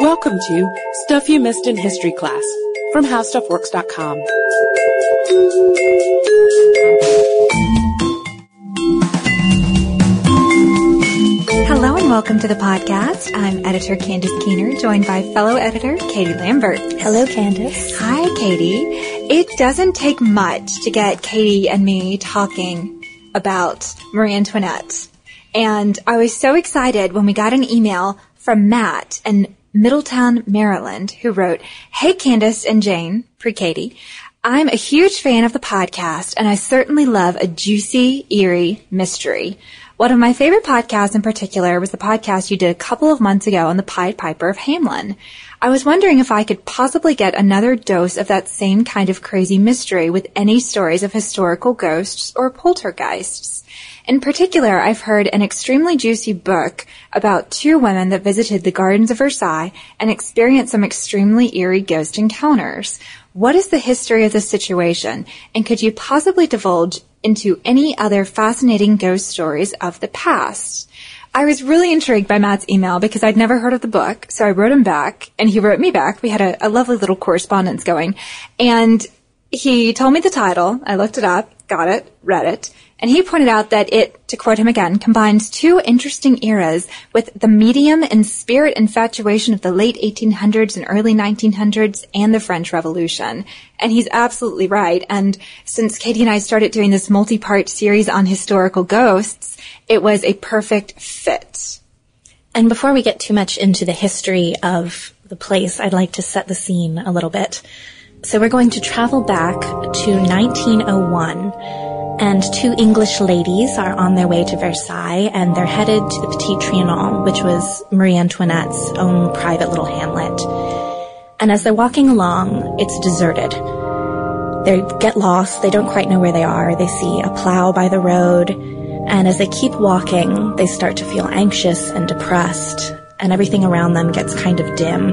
Welcome to Stuff You Missed in History Class from HowStuffWorks.com. Hello and welcome to the podcast. I'm editor Candace Keener, joined by fellow editor Katie Lambert. Hello, Candace. Hi, Katie. It doesn't take much to get Katie and me talking about Marie Antoinette. And I was so excited when we got an email from Matt in Middletown, Maryland, who wrote, Hey, Candace and Jane, pre-Katie. I'm a huge fan of the podcast and I certainly love a juicy, eerie mystery. One of my favorite podcasts in particular was the podcast you did a couple of months ago on the Pied Piper of Hamelin. I was wondering if I could possibly get another dose of that same kind of crazy mystery with any stories of historical ghosts or poltergeists. In particular, I've heard an extremely juicy book about two women that visited the gardens of Versailles and experienced some extremely eerie ghost encounters. What is the history of this situation? And could you possibly divulge into any other fascinating ghost stories of the past? I was really intrigued by Matt's email because I'd never heard of the book. So I wrote him back and he wrote me back. We had a, a lovely little correspondence going and he told me the title. I looked it up, got it, read it. And he pointed out that it, to quote him again, combines two interesting eras with the medium and spirit infatuation of the late 1800s and early 1900s and the French Revolution. And he's absolutely right. And since Katie and I started doing this multi-part series on historical ghosts, it was a perfect fit. And before we get too much into the history of the place, I'd like to set the scene a little bit. So we're going to travel back to 1901 and two English ladies are on their way to Versailles and they're headed to the Petit Trianon, which was Marie Antoinette's own private little hamlet. And as they're walking along, it's deserted. They get lost, they don't quite know where they are, they see a plow by the road, and as they keep walking, they start to feel anxious and depressed, and everything around them gets kind of dim.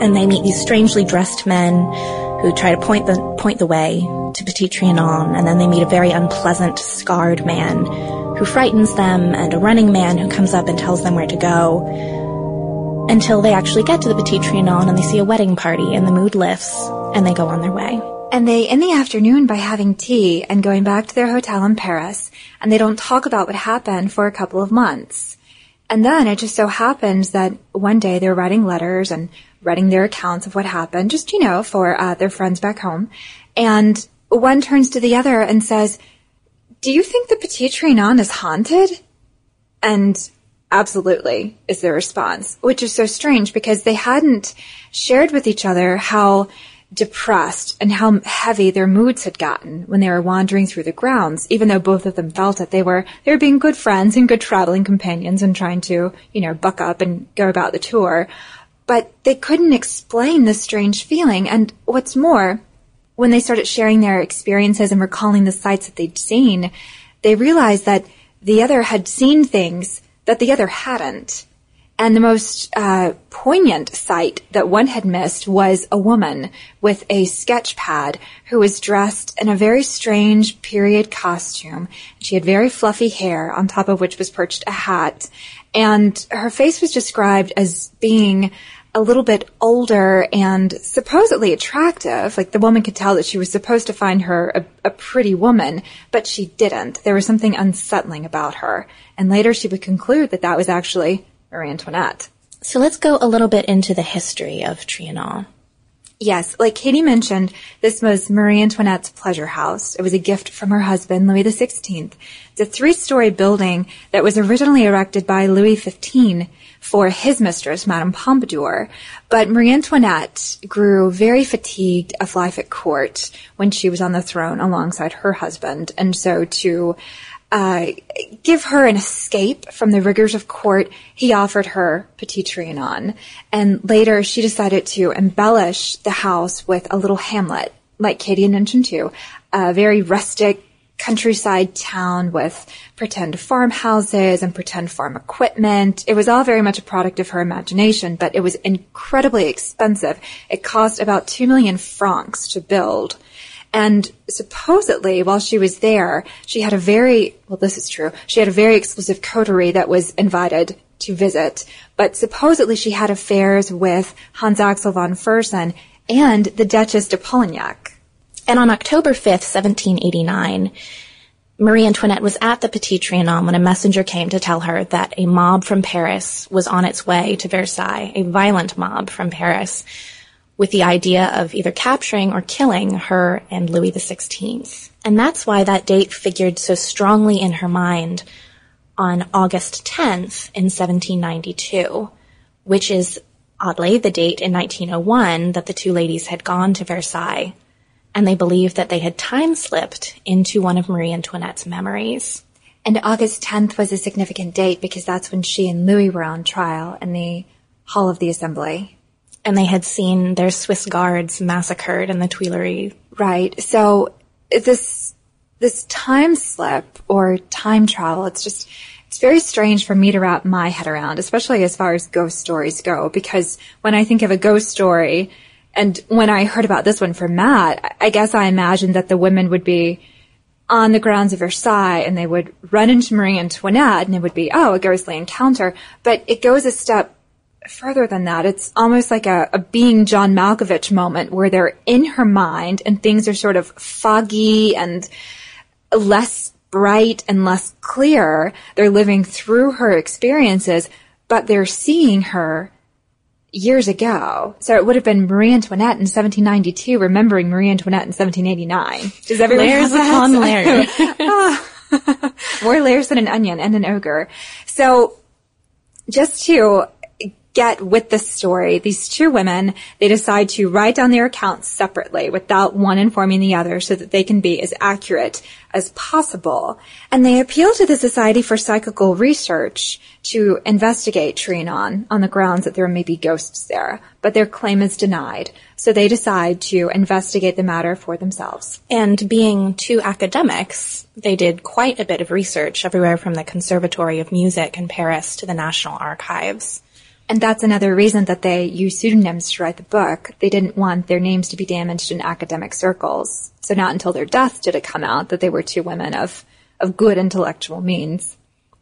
And they meet these strangely dressed men who try to point the, point the way to Petit Trianon, and then they meet a very unpleasant, scarred man who frightens them, and a running man who comes up and tells them where to go, until they actually get to the Petit Trianon and they see a wedding party, and the mood lifts, and they go on their way. And they end the afternoon by having tea and going back to their hotel in Paris, and they don't talk about what happened for a couple of months. And then it just so happens that one day they're writing letters and writing their accounts of what happened, just, you know, for uh, their friends back home. And one turns to the other and says, do you think the Petit Trianon is haunted? And absolutely is their response, which is so strange because they hadn't shared with each other how depressed and how heavy their moods had gotten when they were wandering through the grounds, even though both of them felt that they were, they were being good friends and good traveling companions and trying to, you know, buck up and go about the tour. But they couldn't explain this strange feeling. And what's more, when they started sharing their experiences and recalling the sights that they'd seen, they realized that the other had seen things that the other hadn't. And the most uh, poignant sight that one had missed was a woman with a sketch pad who was dressed in a very strange period costume. She had very fluffy hair, on top of which was perched a hat. And her face was described as being a little bit older and supposedly attractive. Like the woman could tell that she was supposed to find her a, a, pretty woman, but she didn't. There was something unsettling about her. And later she would conclude that that was actually Marie Antoinette. So let's go a little bit into the history of Trianon. Yes, like Katie mentioned, this was Marie Antoinette's pleasure house. It was a gift from her husband, Louis XVI. It's a three-story building that was originally erected by Louis XV for his mistress, Madame Pompadour. But Marie Antoinette grew very fatigued of life at court when she was on the throne alongside her husband. And so to uh, give her an escape from the rigors of court, he offered her Petit Trianon. And later she decided to embellish the house with a little hamlet, like Katie mentioned too, a very rustic countryside town with pretend farmhouses and pretend farm equipment. It was all very much a product of her imagination, but it was incredibly expensive. It cost about two million francs to build. And supposedly, while she was there, she had a very, well, this is true, she had a very exclusive coterie that was invited to visit, but supposedly she had affairs with Hans Axel von Fersen and the Duchess de Polignac. And on October 5th, 1789, Marie Antoinette was at the Petit Trianon when a messenger came to tell her that a mob from Paris was on its way to Versailles, a violent mob from Paris, with the idea of either capturing or killing her and Louis XVI. And that's why that date figured so strongly in her mind on August 10th in 1792, which is oddly the date in 1901 that the two ladies had gone to Versailles. And they believed that they had time slipped into one of Marie Antoinette's memories. And August 10th was a significant date because that's when she and Louis were on trial in the Hall of the Assembly. And they had seen their Swiss guards massacred in the Tuileries. Right. So this this time slip or time travel, it's just it's very strange for me to wrap my head around, especially as far as ghost stories go, because when I think of a ghost story, and when I heard about this one from Matt, I guess I imagined that the women would be on the grounds of Versailles and they would run into Marie Antoinette and it would be, oh, a ghostly encounter. But it goes a step further than that. It's almost like a, a being John Malkovich moment where they're in her mind and things are sort of foggy and less bright and less clear. They're living through her experiences, but they're seeing her years ago. So it would have been Marie Antoinette in 1792, remembering Marie Antoinette in 1789. Does everyone layers upon layers? More layers than an onion and an ogre. So just to get with the story. These two women, they decide to write down their accounts separately without one informing the other so that they can be as accurate as possible. And they appeal to the Society for Psychical Research to investigate Trianon on the grounds that there may be ghosts there, but their claim is denied. So they decide to investigate the matter for themselves. And being two academics, they did quite a bit of research everywhere from the Conservatory of Music in Paris to the National Archives. And that's another reason that they used pseudonyms to write the book. They didn't want their names to be damaged in academic circles. So not until their death did it come out that they were two women of, of good intellectual means.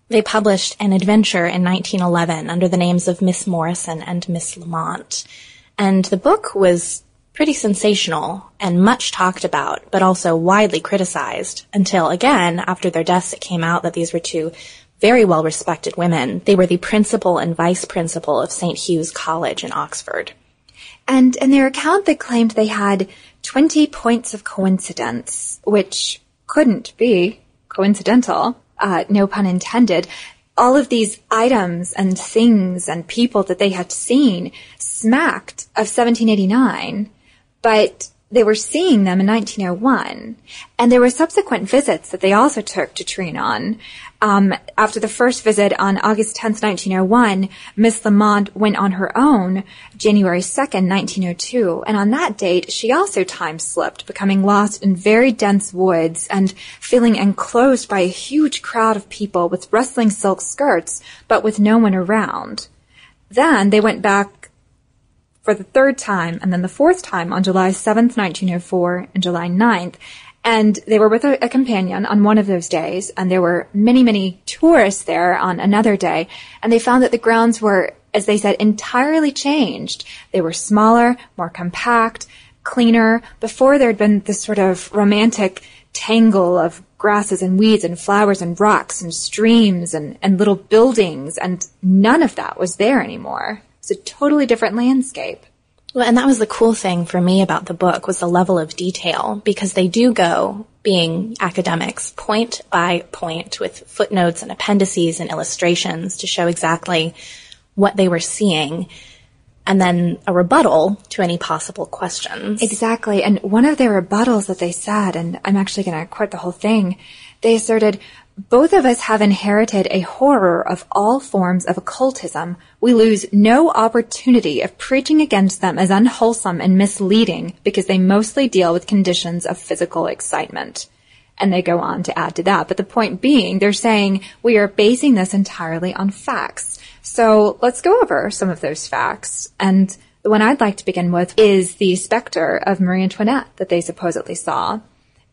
They published an adventure in 1911 under the names of Miss Morrison and Miss Lamont. And the book was pretty sensational and much talked about, but also widely criticized until again, after their deaths, it came out that these were two very well respected women. They were the principal and vice principal of St. Hugh's College in Oxford. And in their account, they claimed they had 20 points of coincidence, which couldn't be coincidental, uh, no pun intended. All of these items and things and people that they had seen smacked of 1789, but they were seeing them in 1901. And there were subsequent visits that they also took to Trianon. Um, after the first visit on August 10th, 1901, Miss Lamont went on her own January 2nd, 1902. And on that date, she also time slipped, becoming lost in very dense woods and feeling enclosed by a huge crowd of people with rustling silk skirts, but with no one around. Then they went back for the third time and then the fourth time on July 7th, 1904 and July 9th. And they were with a, a, companion on one of those days and there were many, many tourists there on another day and they found that the grounds were, as they said, entirely changed. They were smaller, more compact, cleaner. Before there had been this sort of romantic tangle of grasses and weeds and flowers and rocks and streams and, and little buildings and none of that was there anymore. It's a totally different landscape. Well, and that was the cool thing for me about the book was the level of detail because they do go being academics point by point with footnotes and appendices and illustrations to show exactly what they were seeing and then a rebuttal to any possible questions. Exactly. And one of their rebuttals that they said, and I'm actually going to quote the whole thing, they asserted, both of us have inherited a horror of all forms of occultism. We lose no opportunity of preaching against them as unwholesome and misleading because they mostly deal with conditions of physical excitement. And they go on to add to that. But the point being, they're saying we are basing this entirely on facts. So let's go over some of those facts. And the one I'd like to begin with is the specter of Marie Antoinette that they supposedly saw.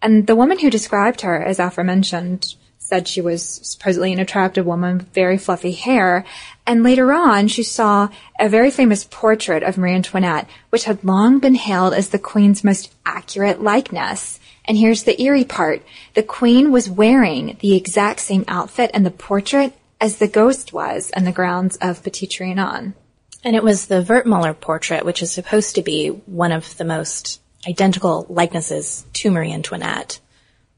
And the woman who described her, as aforementioned, said she was supposedly an attractive woman with very fluffy hair. And later on, she saw a very famous portrait of Marie Antoinette, which had long been hailed as the Queen's most accurate likeness. And here's the eerie part. The Queen was wearing the exact same outfit in the portrait as the ghost was in the grounds of Petit Trianon. And it was the Wertmuller portrait, which is supposed to be one of the most identical likenesses to Marie Antoinette.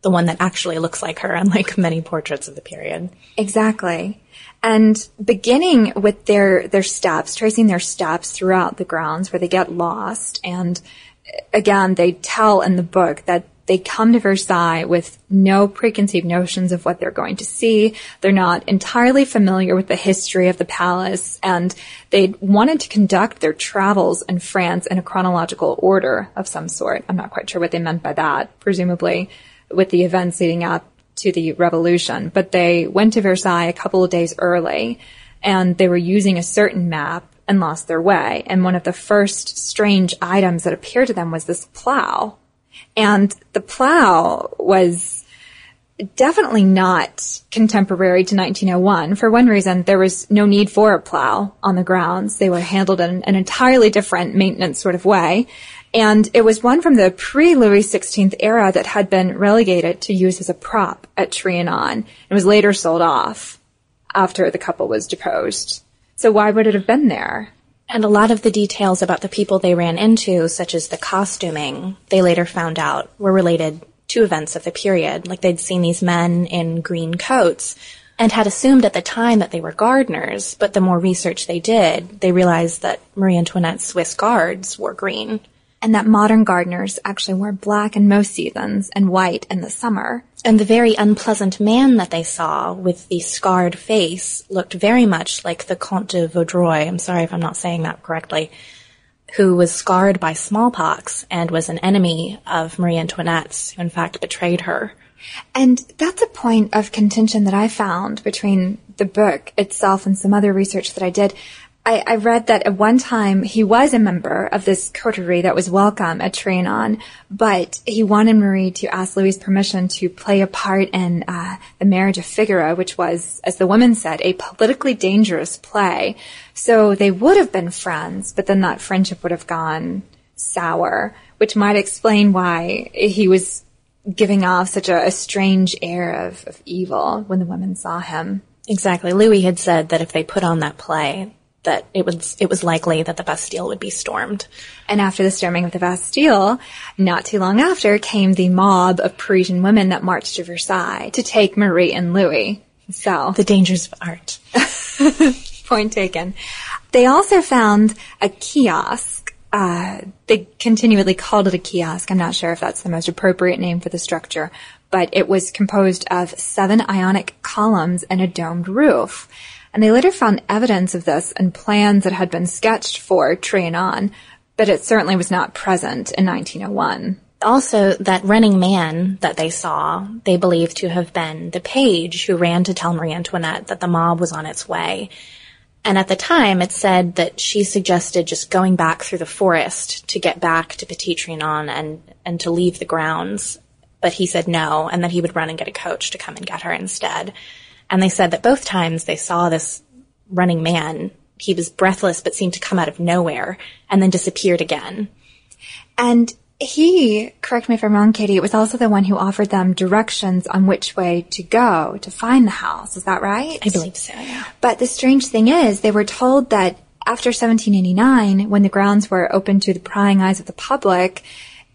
The one that actually looks like her, unlike many portraits of the period. Exactly. And beginning with their, their steps, tracing their steps throughout the grounds where they get lost. And again, they tell in the book that they come to Versailles with no preconceived notions of what they're going to see. They're not entirely familiar with the history of the palace and they wanted to conduct their travels in France in a chronological order of some sort. I'm not quite sure what they meant by that, presumably with the events leading up to the revolution, but they went to Versailles a couple of days early and they were using a certain map and lost their way. And one of the first strange items that appeared to them was this plow and the plow was definitely not contemporary to 1901. For one reason, there was no need for a plow on the grounds. They were handled in an entirely different maintenance sort of way. And it was one from the pre-Louis XVI era that had been relegated to use as a prop at Trianon. It was later sold off after the couple was deposed. So why would it have been there? And a lot of the details about the people they ran into, such as the costuming, they later found out were related to events of the period. Like they'd seen these men in green coats and had assumed at the time that they were gardeners, but the more research they did, they realized that Marie Antoinette's Swiss guards wore green and that modern gardeners actually wear black in most seasons and white in the summer. And the very unpleasant man that they saw with the scarred face looked very much like the Comte de Vaudreuil. I'm sorry if I'm not saying that correctly. Who was scarred by smallpox and was an enemy of Marie Antoinette's, who in fact betrayed her. And that's a point of contention that I found between the book itself and some other research that I did. I, I, read that at one time he was a member of this coterie that was welcome at Trianon, but he wanted Marie to ask Louis permission to play a part in uh, the Marriage of Figaro, which was, as the woman said, a politically dangerous play. So they would have been friends, but then that friendship would have gone sour, which might explain why he was giving off such a, a strange air of, of evil when the women saw him. Exactly. Louis had said that if they put on that play, that it was it was likely that the Bastille would be stormed. And after the storming of the Bastille, not too long after came the mob of Parisian women that marched to Versailles to take Marie and Louis. So the dangers of art. Point taken. They also found a kiosk. Uh, they continually called it a kiosk. I'm not sure if that's the most appropriate name for the structure, but it was composed of seven ionic columns and a domed roof and they later found evidence of this in plans that had been sketched for Trianon, but it certainly was not present in 1901. Also, that running man that they saw, they believed to have been the page who ran to tell Marie Antoinette that the mob was on its way. And at the time, it said that she suggested just going back through the forest to get back to Petit Trianon and, and to leave the grounds. But he said no, and that he would run and get a coach to come and get her instead. And they said that both times they saw this running man, he was breathless but seemed to come out of nowhere and then disappeared again. And he, correct me if I'm wrong, Katie, was also the one who offered them directions on which way to go to find the house. Is that right? I believe so, yeah. But the strange thing is, they were told that after 1789, when the grounds were open to the prying eyes of the public,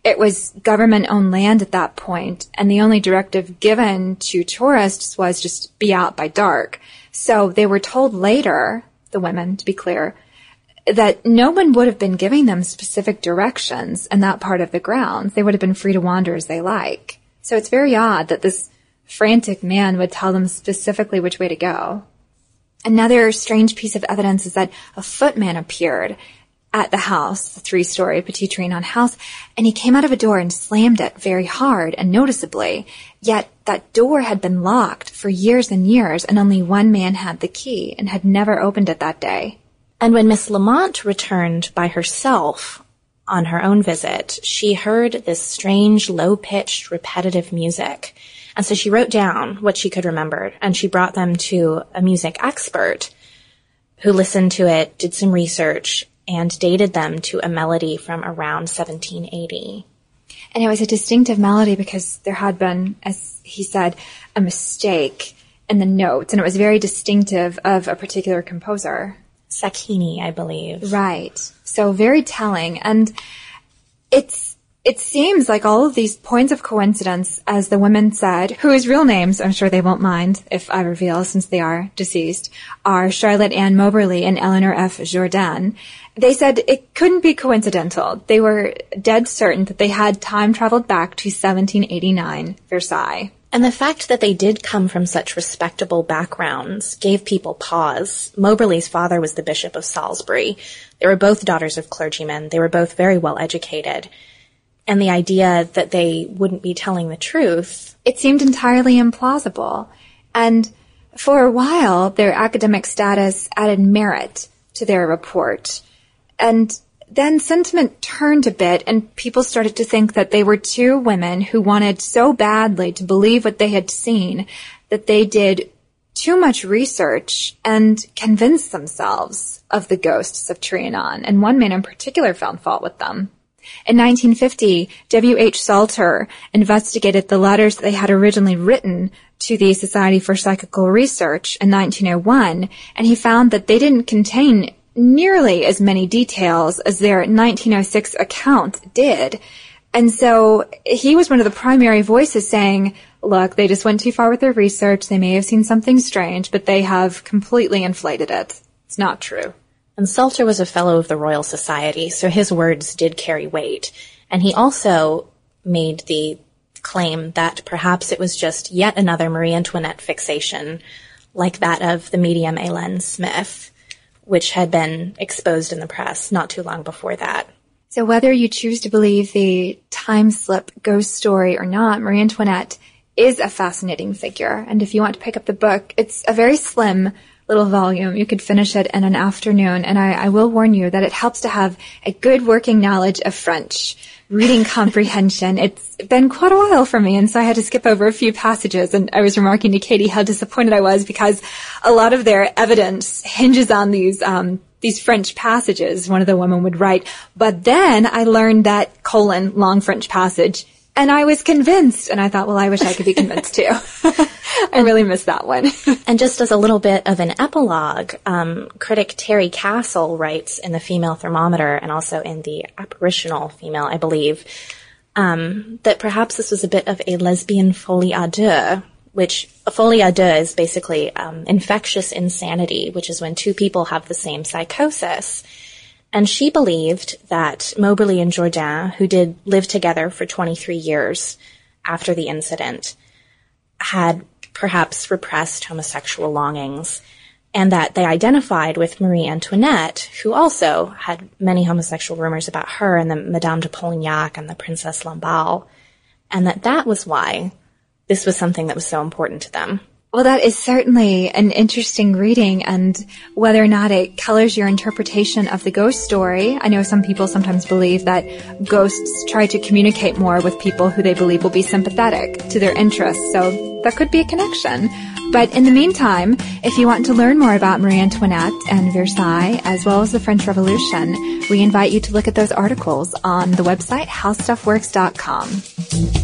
it was government owned land at that point, and the only directive given to tourists was just be out by dark. So they were told later, the women, to be clear, that no one would have been giving them specific directions in that part of the grounds. They would have been free to wander as they like. So it's very odd that this frantic man would tell them specifically which way to go. Another strange piece of evidence is that a footman appeared at the house, the three story Petit Trianon house, and he came out of a door and slammed it very hard and noticeably. Yet that door had been locked for years and years and only one man had the key and had never opened it that day. And when Miss Lamont returned by herself on her own visit, she heard this strange, low-pitched, repetitive music. And so she wrote down what she could remember and she brought them to a music expert who listened to it, did some research, and dated them to a melody from around 1780. And it was a distinctive melody because there had been, as he said, a mistake in the notes, and it was very distinctive of a particular composer. Sacchini, I believe. Right. So very telling. And it's, it seems like all of these points of coincidence, as the women said, whose real names, I'm sure they won't mind if I reveal since they are deceased, are Charlotte Ann Moberly and Eleanor F. Jourdan. They said it couldn't be coincidental. They were dead certain that they had time traveled back to 1789 Versailles. And the fact that they did come from such respectable backgrounds gave people pause. Moberly's father was the Bishop of Salisbury. They were both daughters of clergymen. They were both very well educated. And the idea that they wouldn't be telling the truth. It seemed entirely implausible. And for a while, their academic status added merit to their report. And then sentiment turned a bit and people started to think that they were two women who wanted so badly to believe what they had seen that they did too much research and convinced themselves of the ghosts of Trianon. And one man in particular found fault with them. In 1950, W.H. Salter investigated the letters they had originally written to the Society for Psychical Research in 1901, and he found that they didn't contain nearly as many details as their 1906 account did. And so he was one of the primary voices saying, look, they just went too far with their research. They may have seen something strange, but they have completely inflated it. It's not true. And Salter was a fellow of the Royal Society, so his words did carry weight. And he also made the claim that perhaps it was just yet another Marie Antoinette fixation, like that of the medium Hélène Smith which had been exposed in the press not too long before that. So whether you choose to believe the time slip ghost story or not, Marie Antoinette is a fascinating figure. And if you want to pick up the book, it's a very slim little volume. You could finish it in an afternoon. And I, I will warn you that it helps to have a good working knowledge of French reading comprehension. It's been quite a while for me, and so I had to skip over a few passages. And I was remarking to Katie how disappointed I was because a lot of their evidence hinges on these um, these French passages. One of the women would write, but then I learned that colon long French passage and I was convinced, and I thought, well, I wish I could be convinced too. I really missed that one. and just as a little bit of an epilogue, um, critic Terry Castle writes in the Female Thermometer and also in the Apparitional Female, I believe, um, that perhaps this was a bit of a lesbian folie à deux, which a folie à deux is basically um, infectious insanity, which is when two people have the same psychosis. And she believed that Moberly and Jourdan, who did live together for 23 years after the incident, had perhaps repressed homosexual longings and that they identified with Marie Antoinette, who also had many homosexual rumors about her and the Madame de Polignac and the Princess Lamballe, and that that was why this was something that was so important to them. Well, that is certainly an interesting reading and whether or not it colors your interpretation of the ghost story. I know some people sometimes believe that ghosts try to communicate more with people who they believe will be sympathetic to their interests. So that could be a connection. But in the meantime, if you want to learn more about Marie Antoinette and Versailles, as well as the French Revolution, we invite you to look at those articles on the website howstuffworks.com.